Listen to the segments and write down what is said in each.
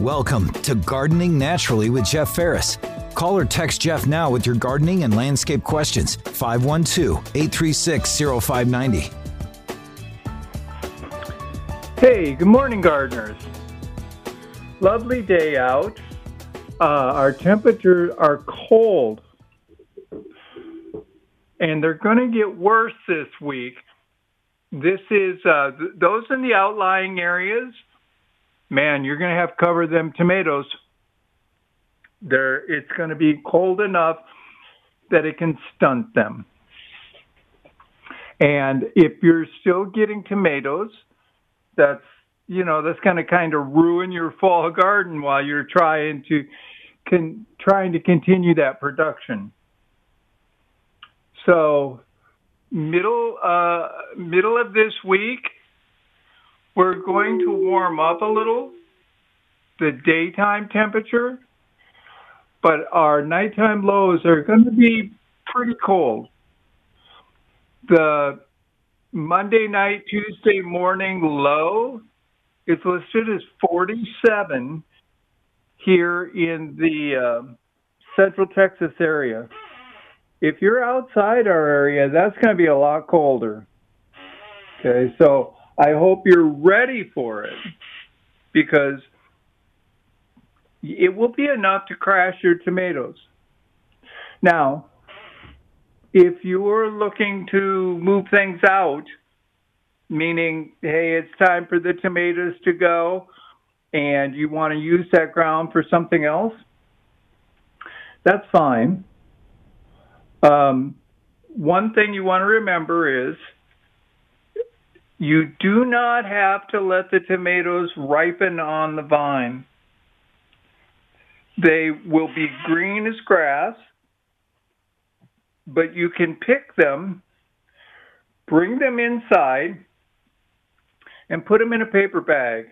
Welcome to Gardening Naturally with Jeff Ferris. Call or text Jeff now with your gardening and landscape questions 512 836 0590. Hey, good morning, gardeners. Lovely day out. Uh, our temperatures are cold, and they're going to get worse this week. This is uh, th- those in the outlying areas. Man, you're going to have to cover them tomatoes. There, it's going to be cold enough that it can stunt them. And if you're still getting tomatoes, that's you know that's going to kind of ruin your fall garden while you're trying to con- trying to continue that production. So middle uh, middle of this week, we're going to warm up a little, the daytime temperature, but our nighttime lows are going to be pretty cold. The Monday night, Tuesday morning low is listed as 47 here in the uh, Central Texas area. If you're outside our area, that's going to be a lot colder. Okay, so I hope you're ready for it because it will be enough to crash your tomatoes. Now, if you're looking to move things out, meaning, hey, it's time for the tomatoes to go and you want to use that ground for something else, that's fine. Um, one thing you want to remember is you do not have to let the tomatoes ripen on the vine. They will be green as grass, but you can pick them, bring them inside, and put them in a paper bag.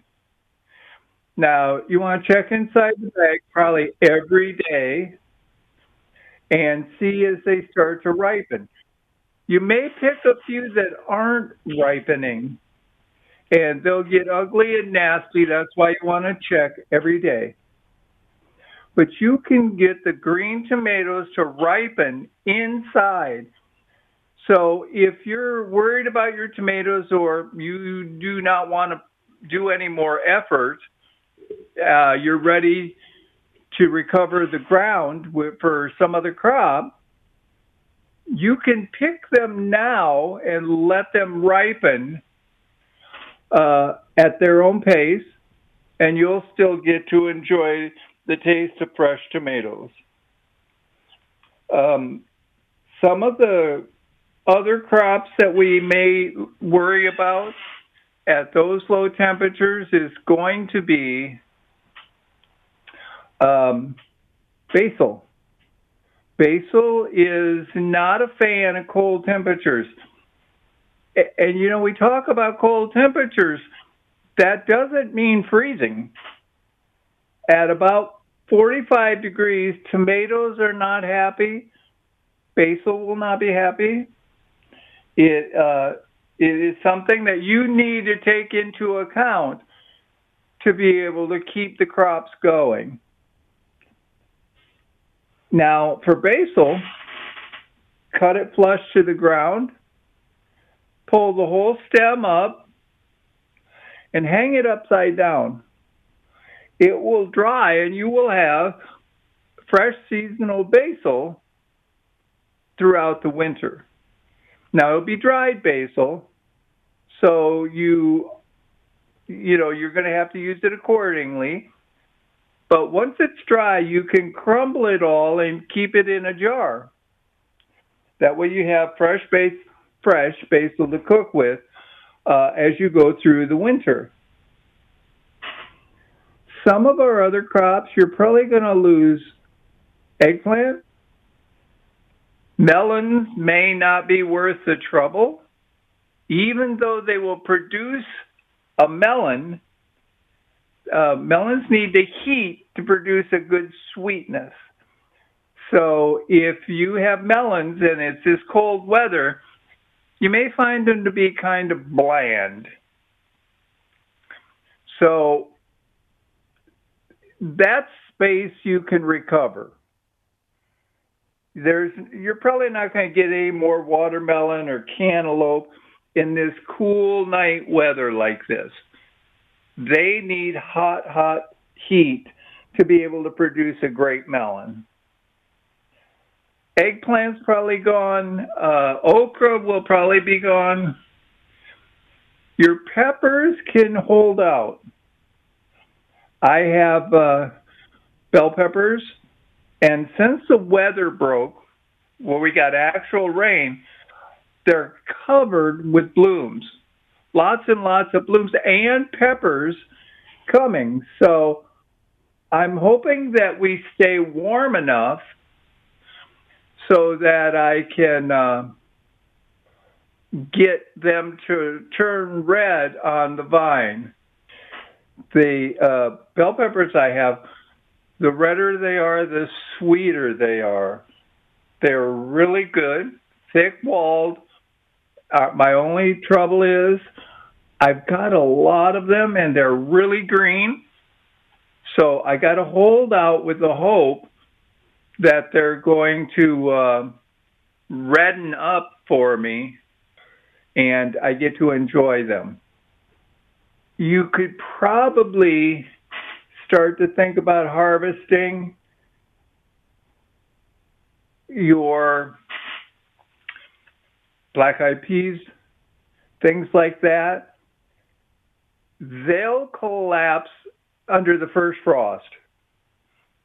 Now, you want to check inside the bag probably every day and see as they start to ripen. You may pick a few that aren't ripening and they'll get ugly and nasty. That's why you want to check every day. But you can get the green tomatoes to ripen inside. So if you're worried about your tomatoes or you do not want to do any more effort, uh, you're ready to recover the ground for some other crop, you can pick them now and let them ripen uh, at their own pace, and you'll still get to enjoy the taste of fresh tomatoes. Um, some of the other crops that we may worry about at those low temperatures is going to be um, basil. Basil is not a fan of cold temperatures. And you know, we talk about cold temperatures. That doesn't mean freezing. At about 45 degrees, tomatoes are not happy. Basil will not be happy. It, uh, it is something that you need to take into account to be able to keep the crops going. Now, for basil, cut it flush to the ground, pull the whole stem up, and hang it upside down. It will dry, and you will have fresh seasonal basil throughout the winter. Now, it'll be dried basil, so you you know you're going to have to use it accordingly but once it's dry, you can crumble it all and keep it in a jar. That way you have fresh base, fresh basil to cook with uh, as you go through the winter. Some of our other crops, you're probably going to lose eggplant. Melons may not be worth the trouble, even though they will produce a melon uh, melons need the heat to produce a good sweetness. So if you have melons and it's this cold weather, you may find them to be kind of bland. So that space you can recover. There's you're probably not going to get any more watermelon or cantaloupe in this cool night weather like this. They need hot, hot heat to be able to produce a great melon. Eggplant's probably gone. Uh, okra will probably be gone. Your peppers can hold out. I have uh, bell peppers, and since the weather broke, where we got actual rain, they're covered with blooms. Lots and lots of blooms and peppers coming. So I'm hoping that we stay warm enough so that I can uh, get them to turn red on the vine. The uh, bell peppers I have, the redder they are, the sweeter they are. They're really good, thick walled. Uh, my only trouble is I've got a lot of them and they're really green. So I got to hold out with the hope that they're going to uh, redden up for me and I get to enjoy them. You could probably start to think about harvesting your black eyed peas, things like that. They'll collapse under the first frost.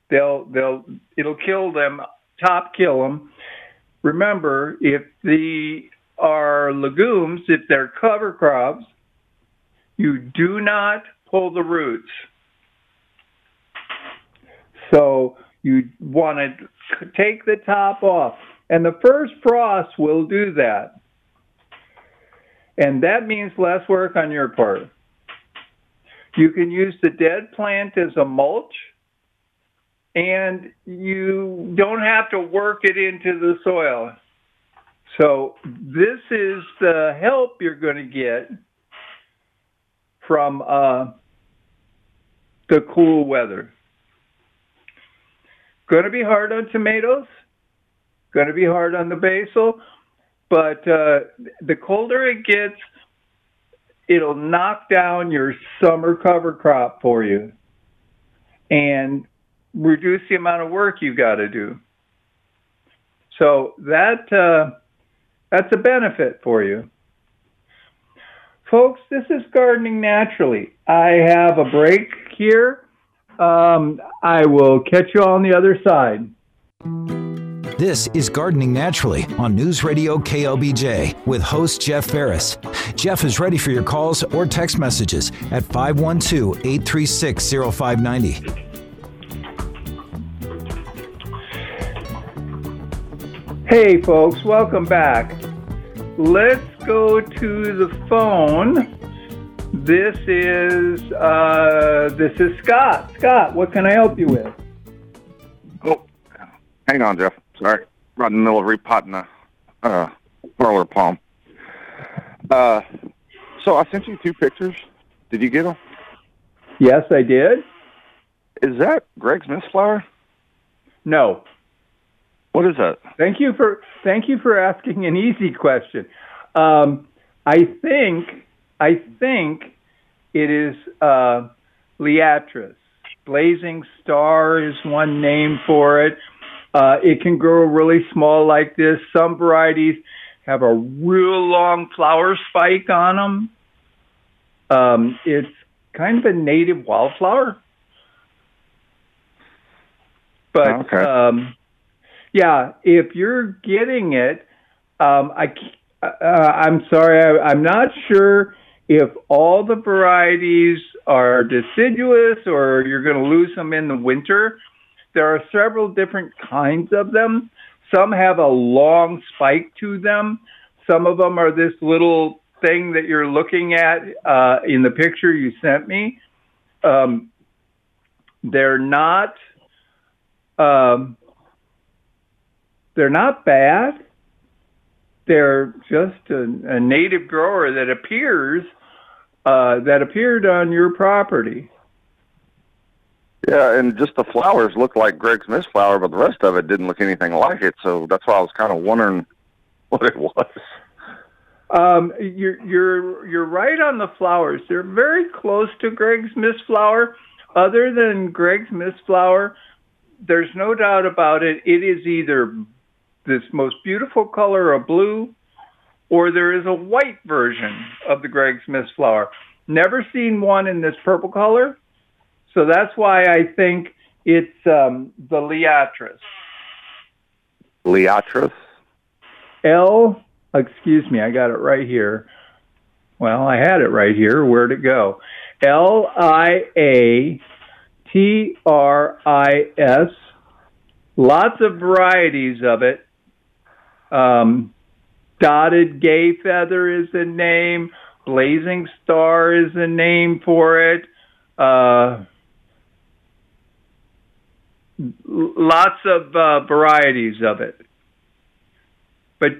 They'll they'll it'll kill them, top kill them. Remember, if the are legumes, if they're cover crops, you do not pull the roots. So you want to take the top off. And the first frost will do that. And that means less work on your part. You can use the dead plant as a mulch, and you don't have to work it into the soil. So, this is the help you're going to get from uh, the cool weather. Going to be hard on tomatoes, going to be hard on the basil, but uh, the colder it gets, it'll knock down your summer cover crop for you and reduce the amount of work you've got to do. So that uh, that's a benefit for you. Folks, this is Gardening Naturally. I have a break here. Um, I will catch you all on the other side. This is Gardening Naturally on News Radio KLBJ with host Jeff Ferris. Jeff is ready for your calls or text messages at 512 836 0590. Hey, folks, welcome back. Let's go to the phone. This is uh, this is Scott. Scott, what can I help you with? Oh, hang on, Jeff. Sorry, right in the middle of repotting a uh, roller palm. Uh, so I sent you two pictures. Did you get them? Yes, I did. Is that Gregg's Mistflower? No. What is that? Thank you for thank you for asking an easy question. Um, I think I think it is uh, Liatris. Blazing Star is one name for it. Uh, it can grow really small like this. Some varieties have a real long flower spike on them. Um, it's kind of a native wildflower. But Okay. um, yeah, if you're getting it, um, I, uh, I'm sorry, I, I'm not sure if all the varieties are deciduous or you're going to lose them in the winter. There are several different kinds of them. Some have a long spike to them. Some of them are this little thing that you're looking at uh, in the picture you sent me. Um, they're not. Um, they're not bad. They're just a, a native grower that appears uh, that appeared on your property. Yeah, and just the flowers looked like Gregg's mist flower, but the rest of it didn't look anything like it. So that's why I was kind of wondering what it was. Um, you're you're you're right on the flowers. They're very close to Gregg's mist flower. Other than Gregg's mist flower, there's no doubt about it. It is either this most beautiful color of blue, or there is a white version of the Gregg's mist flower. Never seen one in this purple color, so that's why I think it's um, the Liatris. Liatris. L excuse me, I got it right here. Well, I had it right here. Where'd it go? L I A T R I S. Lots of varieties of it. Um, dotted gay feather is the name. Blazing star is the name for it. Uh, lots of uh, varieties of it. But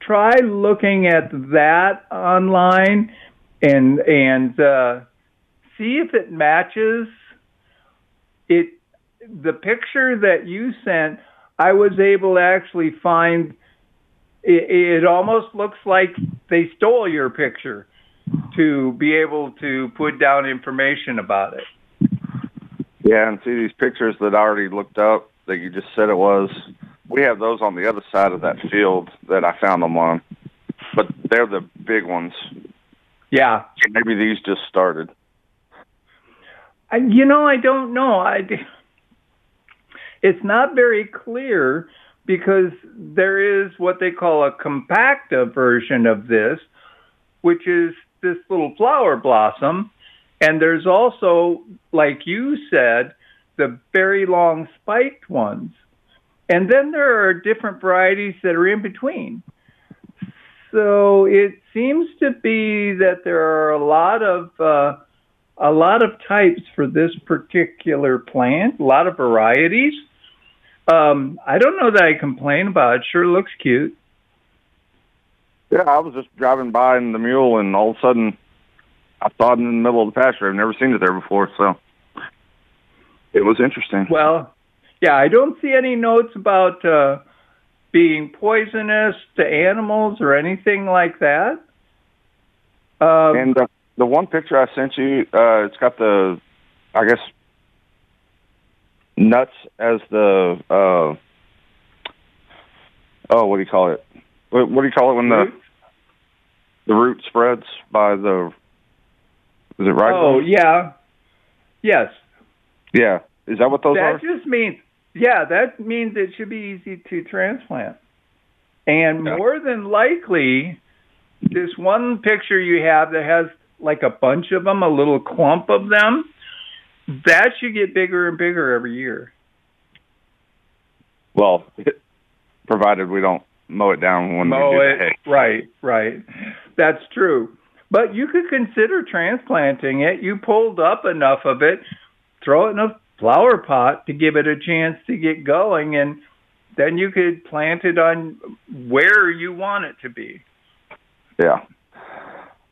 try looking at that online and and uh, see if it matches it the picture that you sent i was able to actually find it, it almost looks like they stole your picture to be able to put down information about it yeah and see these pictures that i already looked up that you just said it was we have those on the other side of that field that I found them on, but they're the big ones. Yeah. maybe these just started. I, you know, I don't know. I, it's not very clear because there is what they call a compacta version of this, which is this little flower blossom. And there's also, like you said, the very long spiked ones. And then there are different varieties that are in between. So it seems to be that there are a lot of uh, a lot of types for this particular plant, a lot of varieties. Um, I don't know that I complain about it. Sure looks cute. Yeah, I was just driving by in the mule, and all of a sudden, I saw it in the middle of the pasture. I've never seen it there before, so it was interesting. Well, yeah, I don't see any notes about uh, being poisonous to animals or anything like that. Um, and the, the one picture I sent you, uh, it's got the, I guess, nuts as the, uh, oh, what do you call it? What, what do you call it when the the root spreads by the? Is it right? Oh yeah, yes. Yeah, is that what those that are? That just means yeah, that means it should be easy to transplant. And yeah. more than likely, this one picture you have that has like a bunch of them, a little clump of them, that should get bigger and bigger every year. Well, provided we don't mow it down when mow we do it. Right, right. That's true. But you could consider transplanting it. You pulled up enough of it, throw it in a flower pot to give it a chance to get going and then you could plant it on where you want it to be. Yeah.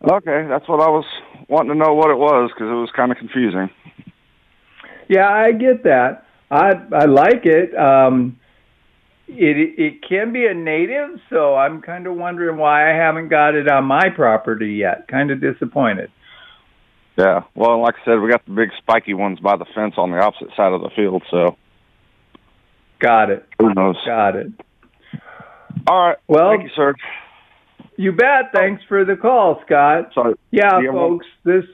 Okay, that's what I was wanting to know what it was because it was kind of confusing. Yeah, I get that. I I like it. Um, it it can be a native, so I'm kind of wondering why I haven't got it on my property yet. Kind of disappointed. Yeah. Well, like I said, we got the big spiky ones by the fence on the opposite side of the field, so. Got it. Who knows? Got it. All right. Well, thank you, sir. You bet. Thanks for the call, Scott. Sorry. Yeah, folks, this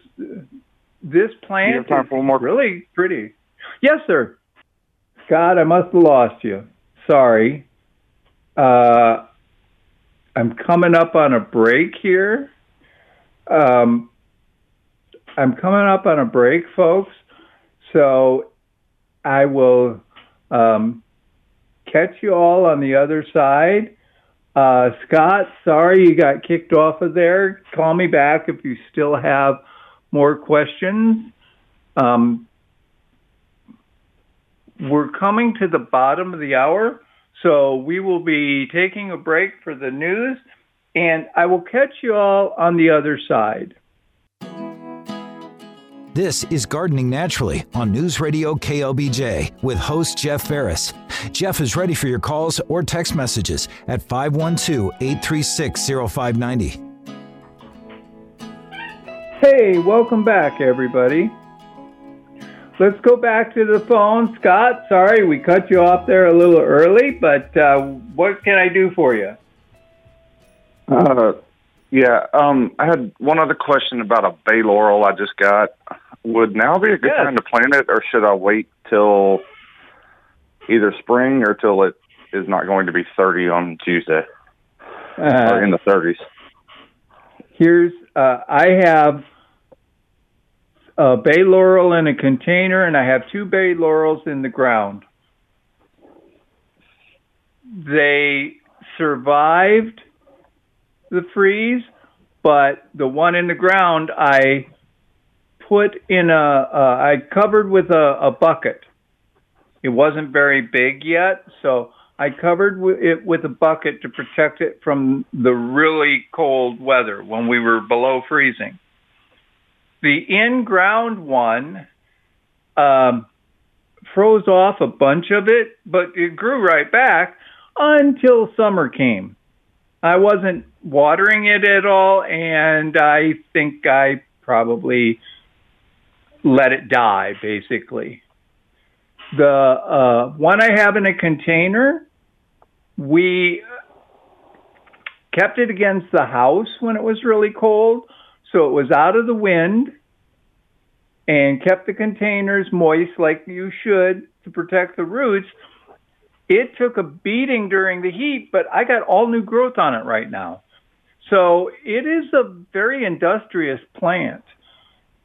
this plant is really pretty. Yes, sir. Scott, I must have lost you. Sorry. Uh, I'm coming up on a break here. Um, I'm coming up on a break, folks. So I will um, catch you all on the other side. Uh, Scott, sorry you got kicked off of there. Call me back if you still have more questions. Um, we're coming to the bottom of the hour, so we will be taking a break for the news, and I will catch you all on the other side. This is Gardening Naturally on News Radio KLBJ with host Jeff Ferris. Jeff is ready for your calls or text messages at 512 836 0590. Hey, welcome back, everybody. Let's go back to the phone. Scott, sorry we cut you off there a little early, but uh, what can I do for you? Uh, yeah, um, I had one other question about a bay laurel I just got. Would now be a good Yes. time to plant it, or should I wait till either spring or till it is not going to be 30 on Tuesday or in Uh, the 30s? here's uh, I have a bay laurel in a container, and I have two bay laurels in the ground. They survived the freeze, but the one in the ground I put in a uh, I covered with a, a bucket. It wasn't very big yet, so I covered it with a bucket to protect it from the really cold weather when we were below freezing. The in-ground one um, froze off a bunch of it, but it grew right back until summer came. I wasn't watering it at all, and I think I probably let it die, basically. The uh, one I have in a container, we kept it against the house when it was really cold, so it was out of the wind and kept the containers moist like you should to protect the roots. It took a beating during the heat, but I got all new growth on it right now. So it is a very industrious plant.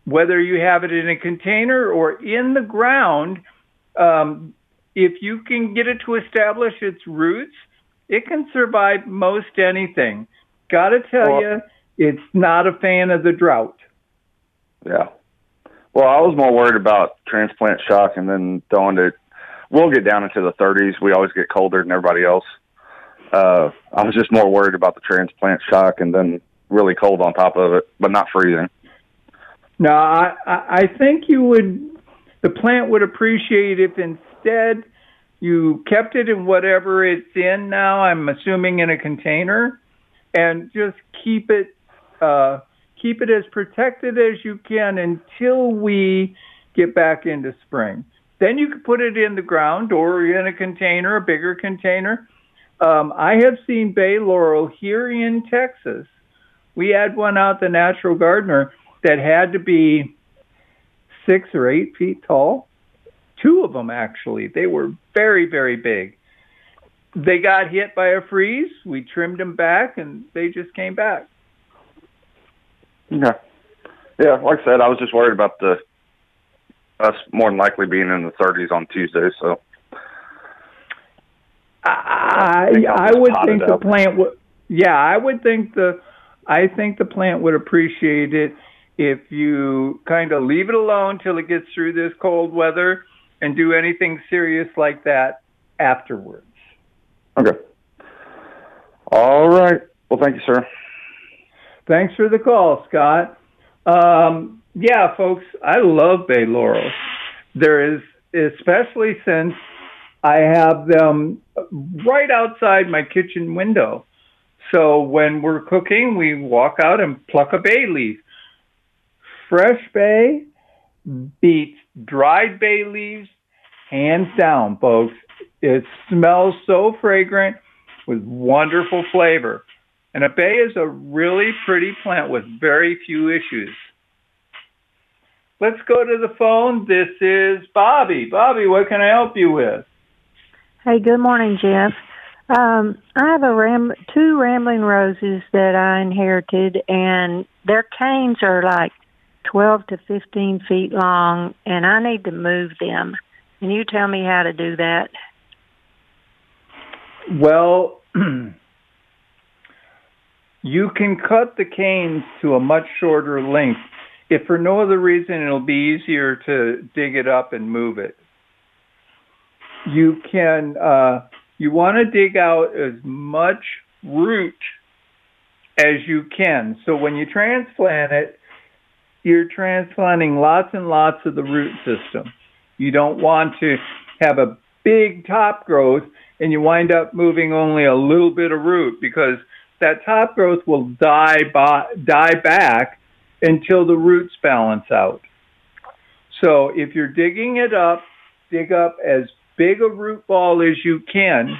Whether you have it in a container or in the ground, um, if you can get it to establish its roots, it can survive most anything. Got to tell Well- you, it's not a fan of the drought. Yeah. Well, I was more worried about transplant shock and then throwing it. We'll get down into the 30s. We always get colder than everybody else. Uh, I was just more worried about the transplant shock and then really cold on top of it, but not freezing. No, I, I I think you would, the plant would appreciate if instead you kept it in whatever it's in now. I'm assuming in a container, and just keep it, uh, keep it as protected as you can until we get back into spring. Then you could put it in the ground or in a container, a bigger container. Um, I have seen bay laurel here in Texas. We had one out the Natural Gardener that had to be six or eight feet tall. Two of them actually. They were very, very big. They got hit by a freeze. We trimmed them back, and they just came back. Yeah. Yeah, like I said, I was just worried about the us more than likely being in the 30s on Tuesday. So I I'll I would think the up. plant would. Yeah, I would think the. I think the plant would appreciate it if you kind of leave it alone till it gets through this cold weather, and do anything serious like that afterwards. okay. All right. Well, thank you, sir. Thanks for the call, Scott. Um, yeah, folks, I love bay laurels. There is, especially since I have them right outside my kitchen window. So when we're cooking, we walk out and pluck a bay leaf. Fresh bay beats dried bay leaves hands down, folks. It smells so fragrant with wonderful flavor. And a bay is a really pretty plant with very few issues. Let's go to the phone. This is Bobby. Bobby, what can I help you with? Hey, good morning, Jeff. Um, I have a ram- two rambling roses that I inherited, and their canes are like 12 to 15 feet long, and I need to move them. Can you tell me how to do that? Well, you can cut the canes to a much shorter length. If for no other reason, it'll be easier to dig it up and move it. You can, uh, you want to dig out as much root as you can. So when you transplant it, you're transplanting lots and lots of the root system. You don't want to have a big top growth and you wind up moving only a little bit of root because that top growth will die by, die back until the roots balance out. So if you're digging it up, dig up as big a root ball as you can.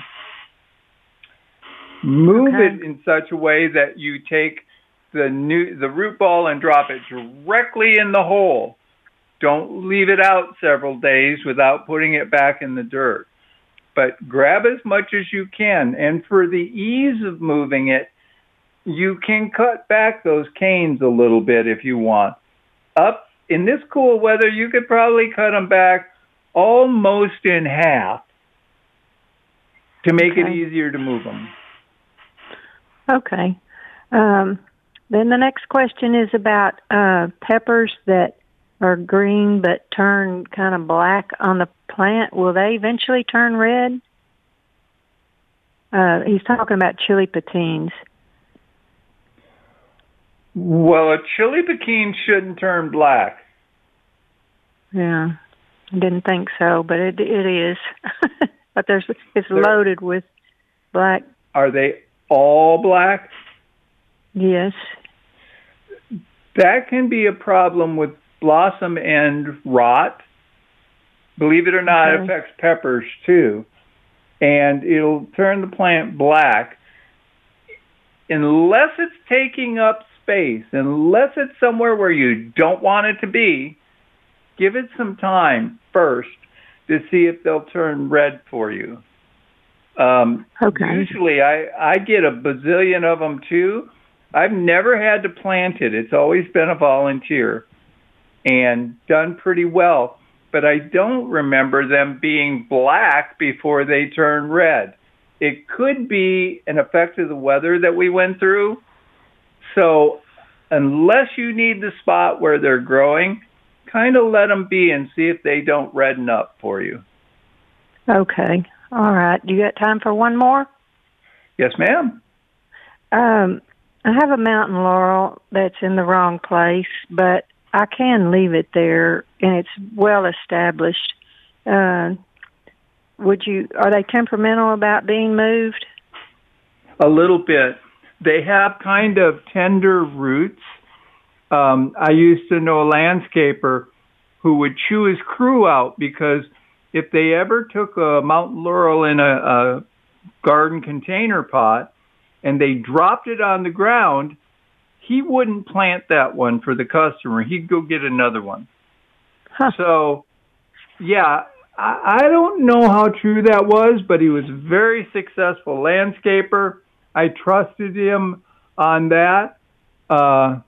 Move Okay. it in such a way that you take the new the root ball and drop it directly in the hole. Don't leave it out several days without putting it back in the dirt. But grab as much as you can and for the ease of moving it, you can cut back those canes a little bit if you want. Up in this cool weather, you could probably cut them back almost in half to make it easier to move them. Okay. Um, then the next question is about uh, peppers that are green but turn kind of black on the plant. Will they eventually turn red? Uh, he's talking about chili patines. Well, a chili pequin shouldn't turn black. Yeah, I didn't think so, but it it is. but there's it's There- loaded with black. Are they all black? Yes. That can be a problem with blossom end rot. Believe it or not, it Okay. affects peppers too. And it'll turn the plant black unless it's taking up space, unless it's somewhere where you don't want it to be. Give it some time first to see if they'll turn red for you. Um, Okay. Usually, I I get a bazillion of them too. I've never had to plant it. It's always been a volunteer, and done pretty well. But I don't remember them being black before they turn red. It could be an effect of the weather that we went through. So, unless you need the spot where they're growing, kind of let them be and see if they don't redden up for you. Okay. All right. Do you got time for one more? Yes, ma'am. Um, I have a mountain laurel that's in the wrong place, but I can leave it there, and it's well established. Uh, would you? Are they temperamental about being moved? A little bit. They have kind of tender roots. Um, I used to know a landscaper who would chew his crew out because if they ever took a mountain laurel in a, a garden container pot and they dropped it on the ground, he wouldn't plant that one for the customer. He'd go get another one. Huh. So, yeah, I, I don't know how true that was, but he was a very successful landscaper. I trusted him on that. Uh,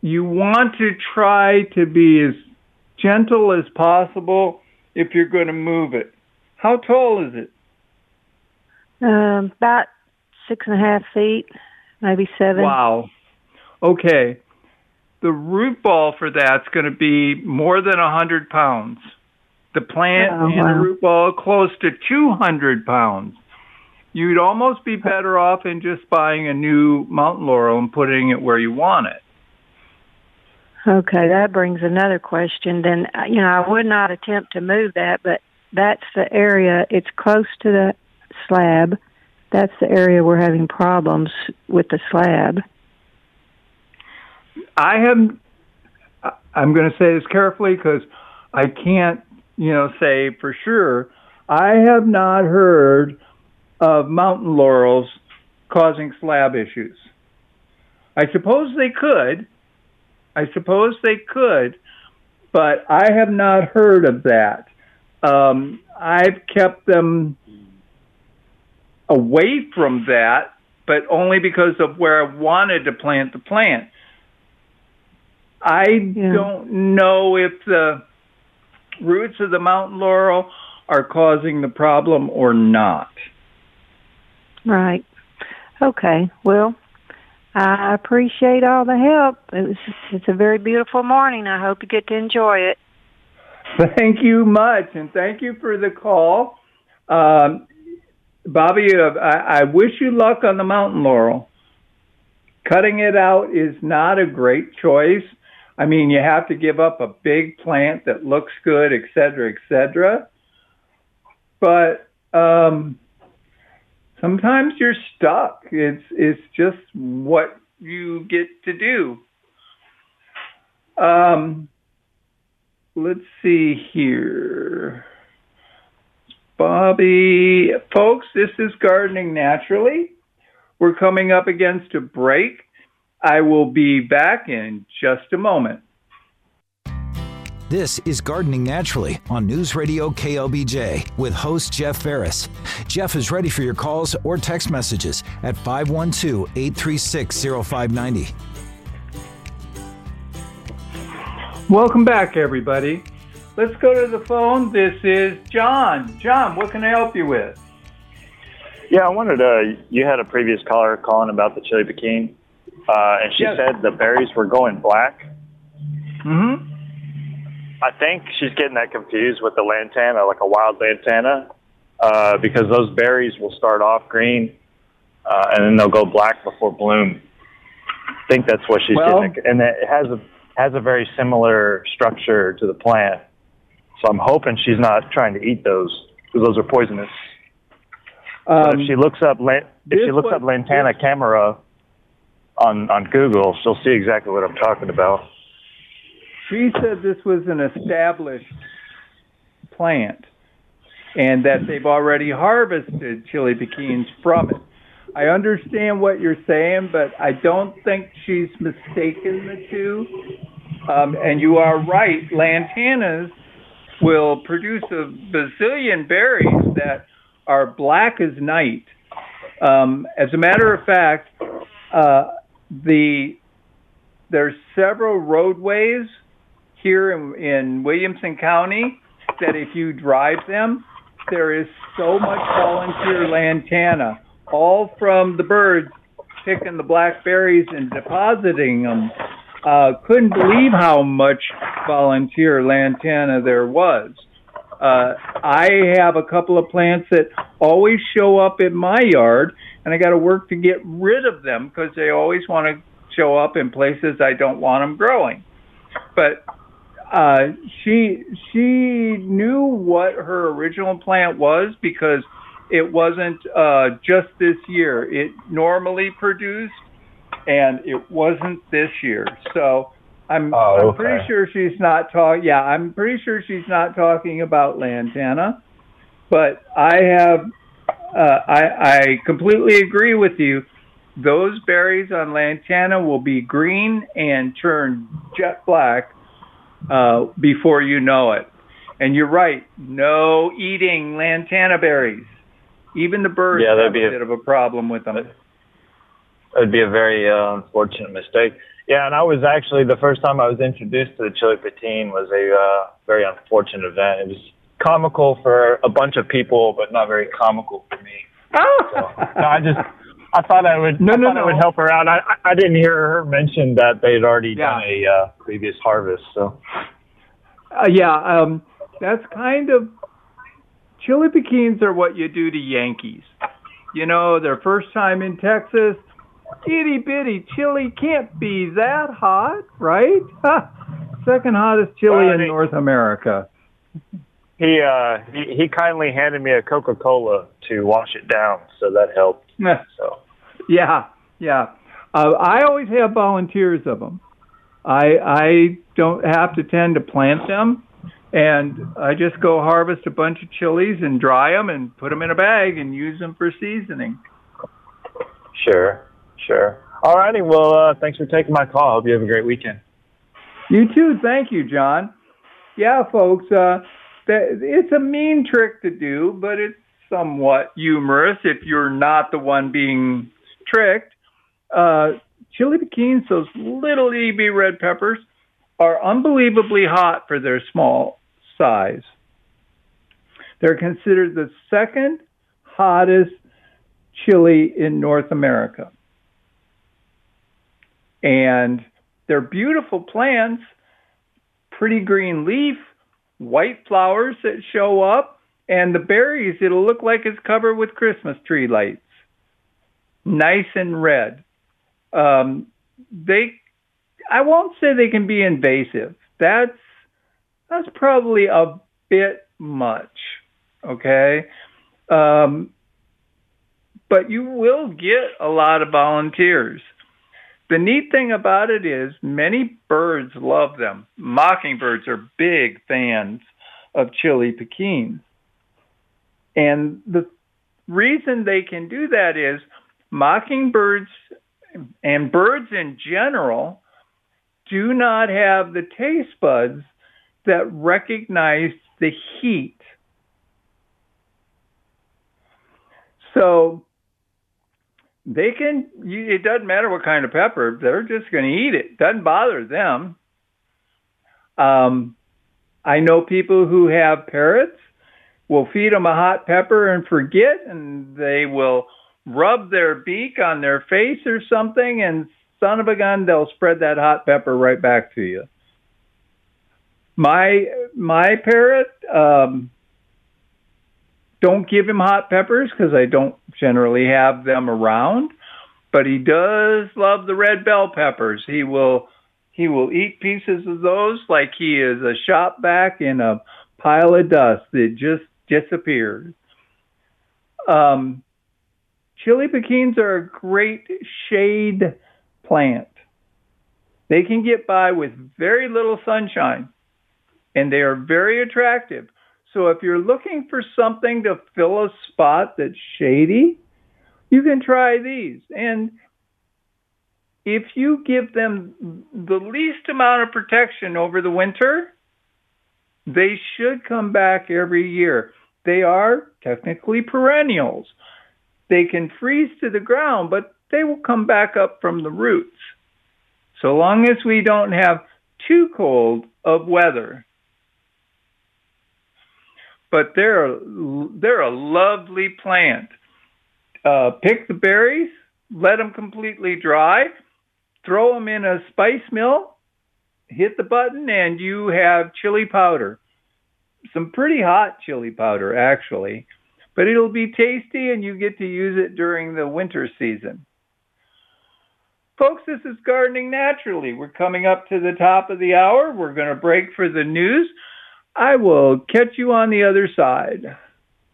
you want to try to be as gentle as possible if you're going to move it. How tall is it? Um, about six and a half feet, maybe seven. Wow. Okay. The root ball for that's going to be more than a 100 pounds. The plant Oh, and the root ball close to 200 pounds. You'd almost be better off in just buying a new mountain laurel and putting it where you want it. Okay, that brings another question. Then, uh, you know, I would not attempt to move that, but that's the area, it's close to the slab. That's the area we're having problems with the slab. I. I- I'm going to say this carefully because I can't, you know, say for sure. I have not heard of mountain laurels causing slab issues. I suppose they could. I suppose they could, but I have not heard of that. Um, I've kept them away from that, but only because of where I wanted to plant the plant. I Yeah. don't know if the roots of the mountain laurel are causing the problem or not. Right. Okay. Well, I appreciate all the help. It was it's a very beautiful morning. I hope you get to enjoy it. Thank you much, and thank you for the call. Um, Bobby, I, I wish you luck on the mountain laurel. cutting it out is not a great choice. I mean, you have to give up a big plant that looks good, et cetera, et cetera. But um, sometimes you're stuck. It's it's just what you get to do. Um, let's see here. Bobby, folks, this is Gardening Naturally. We're coming up against a break. I will be back in just a moment. This is Gardening Naturally on News Radio KLBJ with host Jeff Ferris. Jeff is ready for your calls or text messages at 512 836 0590. Welcome back, everybody. Let's go to the phone. This is John. John, what can I help you with? Yeah, I wanted to. You had a previous caller calling about the chili pequin, uh, and she Yes. said the berries were going black. Mm-hmm. I think she's getting that confused with the lantana, like a wild lantana, uh, because those berries will start off green uh, and then they'll go black before bloom. I think that's what she's Well- getting, and it has a has a very similar structure to the plant. So I'm hoping she's not trying to eat those because those are poisonous. But Um, if she looks up if she looks was- up lantana camara on on Google, she'll see exactly what I'm talking about. she said this was an established plant and that they've already harvested chili pequins from it. I understand what you're saying, but I don't think she's mistaken the two. Um, and you are right, lantanas will produce a bazillion berries that are black as night. Um, as a matter of fact, uh, the there's several roadways here in, in Williamson County that if you drive them, there is so much volunteer lantana, all from the birds picking the blackberries and depositing them. Uh, couldn't believe how much volunteer lantana there was. Uh, I have a couple of plants that always show up in my yard, and I got to work to get rid of them because they always want to show up in places I don't want them growing. But uh, she she knew what her original plant was because it wasn't uh, just this year. It normally produced, and it wasn't this year. So I'm, Oh, I'm pretty sure she's not talking. Yeah, I'm pretty sure she's not talking about lantana. But I have uh, I, I completely agree with you. Those berries on lantana will be green and turn jet black uh, before you know it. And you're right. No eating lantana berries. Even the birds Yeah, that'd have be a- bit of a problem with them. It would be a very uh, unfortunate mistake. Yeah, and I was actually the first time I was introduced to the chili patine was a uh, very unfortunate event. It was comical for a bunch of people, but not very comical for me. So, no, I just I thought I would No, I no, thought I would help her out. I I didn't hear her mention that they'd already Yeah. done a uh, previous harvest. So Uh, yeah, um, that's kind of chili pequins are what you do to Yankees. You know, their first time in Texas, itty bitty chili can't be that hot, right? Second hottest chili Well, in they- North America. he uh he, he kindly handed me a Coca Cola to wash it down, so that helped. So Yeah, yeah. Uh, I always have volunteers of them. I I don't have to tend to plant them, and I just go harvest a bunch of chilies and dry them and put them in a bag and use them for seasoning. sure, sure. All righty. Well, uh, thanks for taking my call. I Hope you have a great weekend. You too. Thank you, John. Yeah, folks. Uh, it's a mean trick to do, but it's somewhat humorous if you're not the one being tricked. Uh, chili pequins, those little EB red peppers, are unbelievably hot for their small size. They're considered the second hottest chili in North America. And they're beautiful plants, pretty green leaf, white flowers that show up, and the berries, it'll look like it's covered with Christmas tree lights. Nice and red. Um, they, I won't say they can be invasive. That's that's probably a bit much. Okay. Um, but you will get a lot of volunteers. The neat thing about it is many birds love them. Mockingbirds are big fans of chili pequins. And the reason they can do that is mockingbirds and birds in general do not have the taste buds that recognize the heat. So they can You, it doesn't matter what kind of pepper they're just going to eat it. Doesn't bother them. Um, i know people who have parrots will feed them a hot pepper and forget and they will rub their beak on their face or something and son of a gun they'll spread that hot pepper right back to you. My my parrot um, don't give him hot peppers because I don't generally have them around. But he does love the red bell peppers. He will he will eat pieces of those like he is a shop vac in a pile of dust that just disappears. Um, chili pequins are a great shade plant. They can get by with very little sunshine, and they are very attractive. So if you're looking for something to fill a spot that's shady, you can try these. And if you give them the least amount of protection over the winter, they should come back every year. They are technically perennials. They can freeze to the ground, but they will come back up from the roots. So long as we don't have too cold of weather, but they're they're a lovely plant. Uh, pick the berries, let them completely dry, throw them in a spice mill, hit the button, and you have chili powder. Some pretty hot chili powder, actually, but it'll be tasty, and you get to use it during the winter season. Folks, this is Gardening Naturally. We're coming up to the top of the hour. We're going to break for the news. I will catch you on the other side.